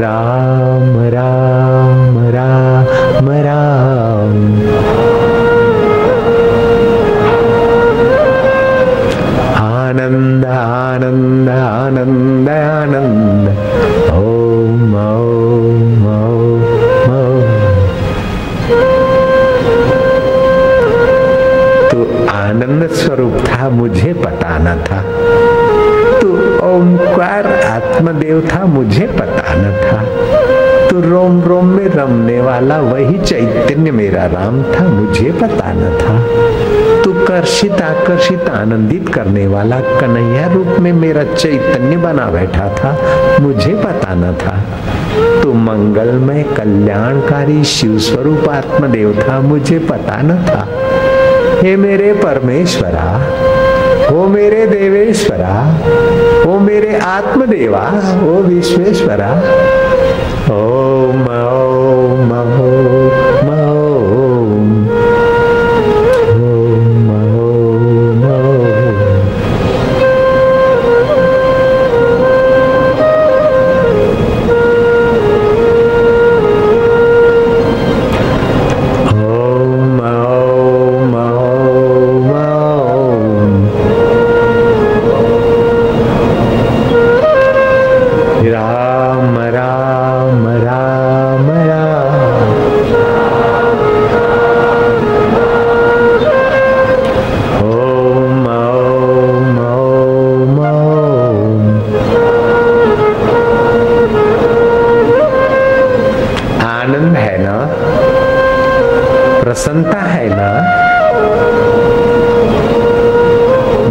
राम राम राम राम। आनंद आनंद आनंद आनन्द ॐ ॐ ॐ तो आनंद स्वरूप था, मुझे पता ना था। ओंकार आत्मदेव था, मुझे पता न था। तू रोम रोम में रमने वाला वही चैतन्य मेरा राम था, मुझे पता न था। तू कर्षित आकर्षित आनंदित करने वाला कन्हैया रूप में मेरा चैतन्य बना बैठा था, मुझे पता न था। तू मंगलमय, कल्याणकारी शिव स्वरूप आत्मदेव था, मुझे पता न था। हे मेरे परमेश्वरा, हो मेरे देवेश्वरा मेरे आत्मदेवा ओ विश्वेश्वरा। ओम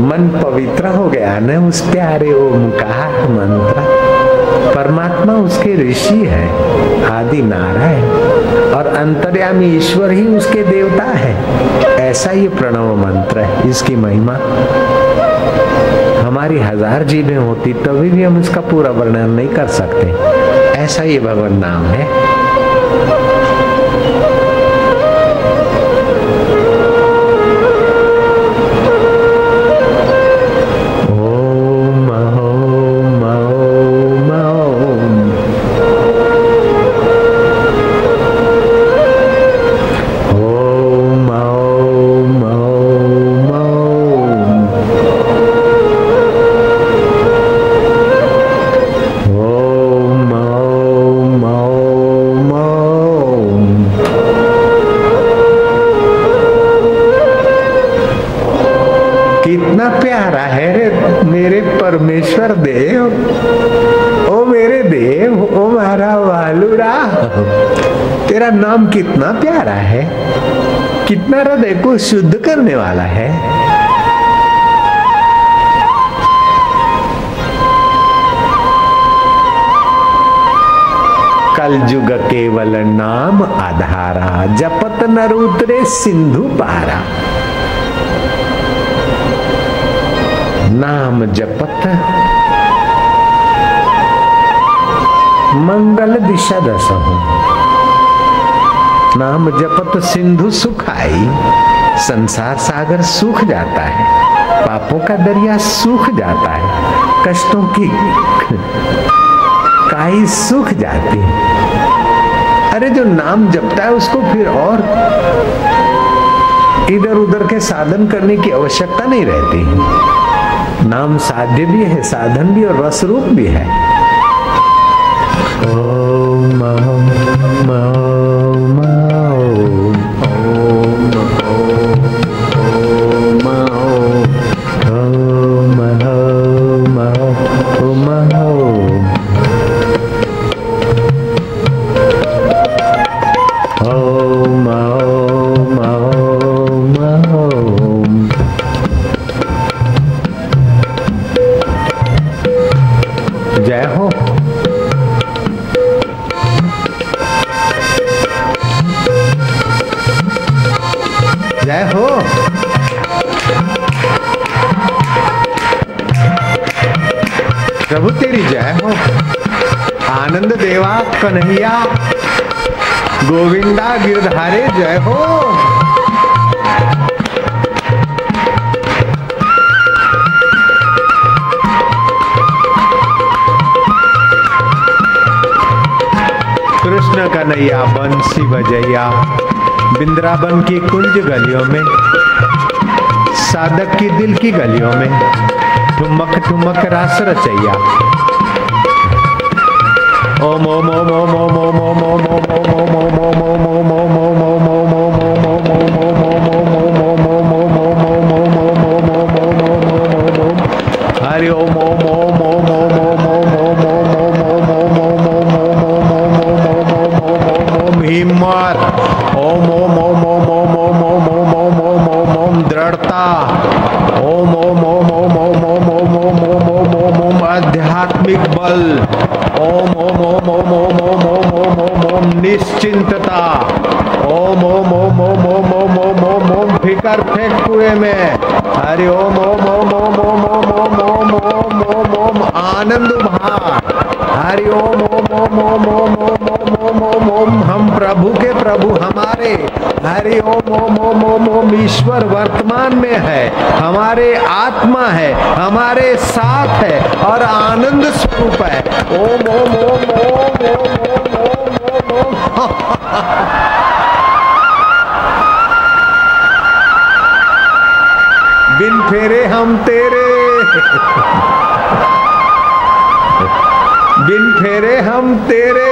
मन पवित्र हो गया न उस प्यारे ओमकार मंत्र। परमात्मा उसके ऋषि है, आदि नारायण, और अंतर्यामी ईश्वर ही उसके देवता है। ऐसा ये प्रणव मंत्र है, इसकी महिमा। हमारी हज़ार जीवें होती, तभी भी हम इसका पूरा वर्णन नहीं कर सकते। ऐसा ये भगवान नाम है। कितना प्यारा है रे मेरे परमेश्वर देव। ओ मेरे देव, ओ मारा वालुरा। तेरा नाम कितना प्यारा है। कितना हृदय को शुद्ध करने वाला है। कल युग केवल नाम आधारा, जपत नर उतरे सिंधु पारा। नाम जपत। मंगल दिशा दस नाम जपत सिंधु सुखाई। संसार सागर सूख जाता है। पापों का दरिया सूख जाता है। कष्टों की काई सूख जाती है। अरे जो नाम जपता है उसको फिर और इधर उधर के साधन करने की आवश्यकता नहीं रहती। नाम साध्य भी है साधन भी और रस रूप भी है। ओम। आनंद देवा कन्हैया। गोविंदा गिरधारे, जय हो। कृष्ण कन्हैया बंसी बजैया बिंद्रावन की कुंज गलियों में, साधक की दिल की गलियों में ठुमक ठुमक रास रचैया। ओम ओम ओम ओम ओम ओम ओम ओम ओम ओम ओम ओम ओम ओम ओम ओम आध्यात्मिक बल ओम ओम ओम ओम ओम ओम निश्चिंतता ओम ओम ओम ओम ओम ओम ओम ओम ओम फिकर फेंक कुएँ में हरि ओम ओम ओम ओम ओम ओम ओम ओम ओम ओम ओम आनंद भा हरि ओम ओम ओम ओम ओम ओम ओम ओम ओम प्रभु के प्रभु हमारे हरि ओम ओम ओम ओम ओम ईश्वर वर्तमान में है हमारे आत्मा है हमारे साथ है और आनंद स्वरूप है ओम ओम ओम ओम ओम ओम बिन फेरे हम तेरे बिन फेरे हम तेरे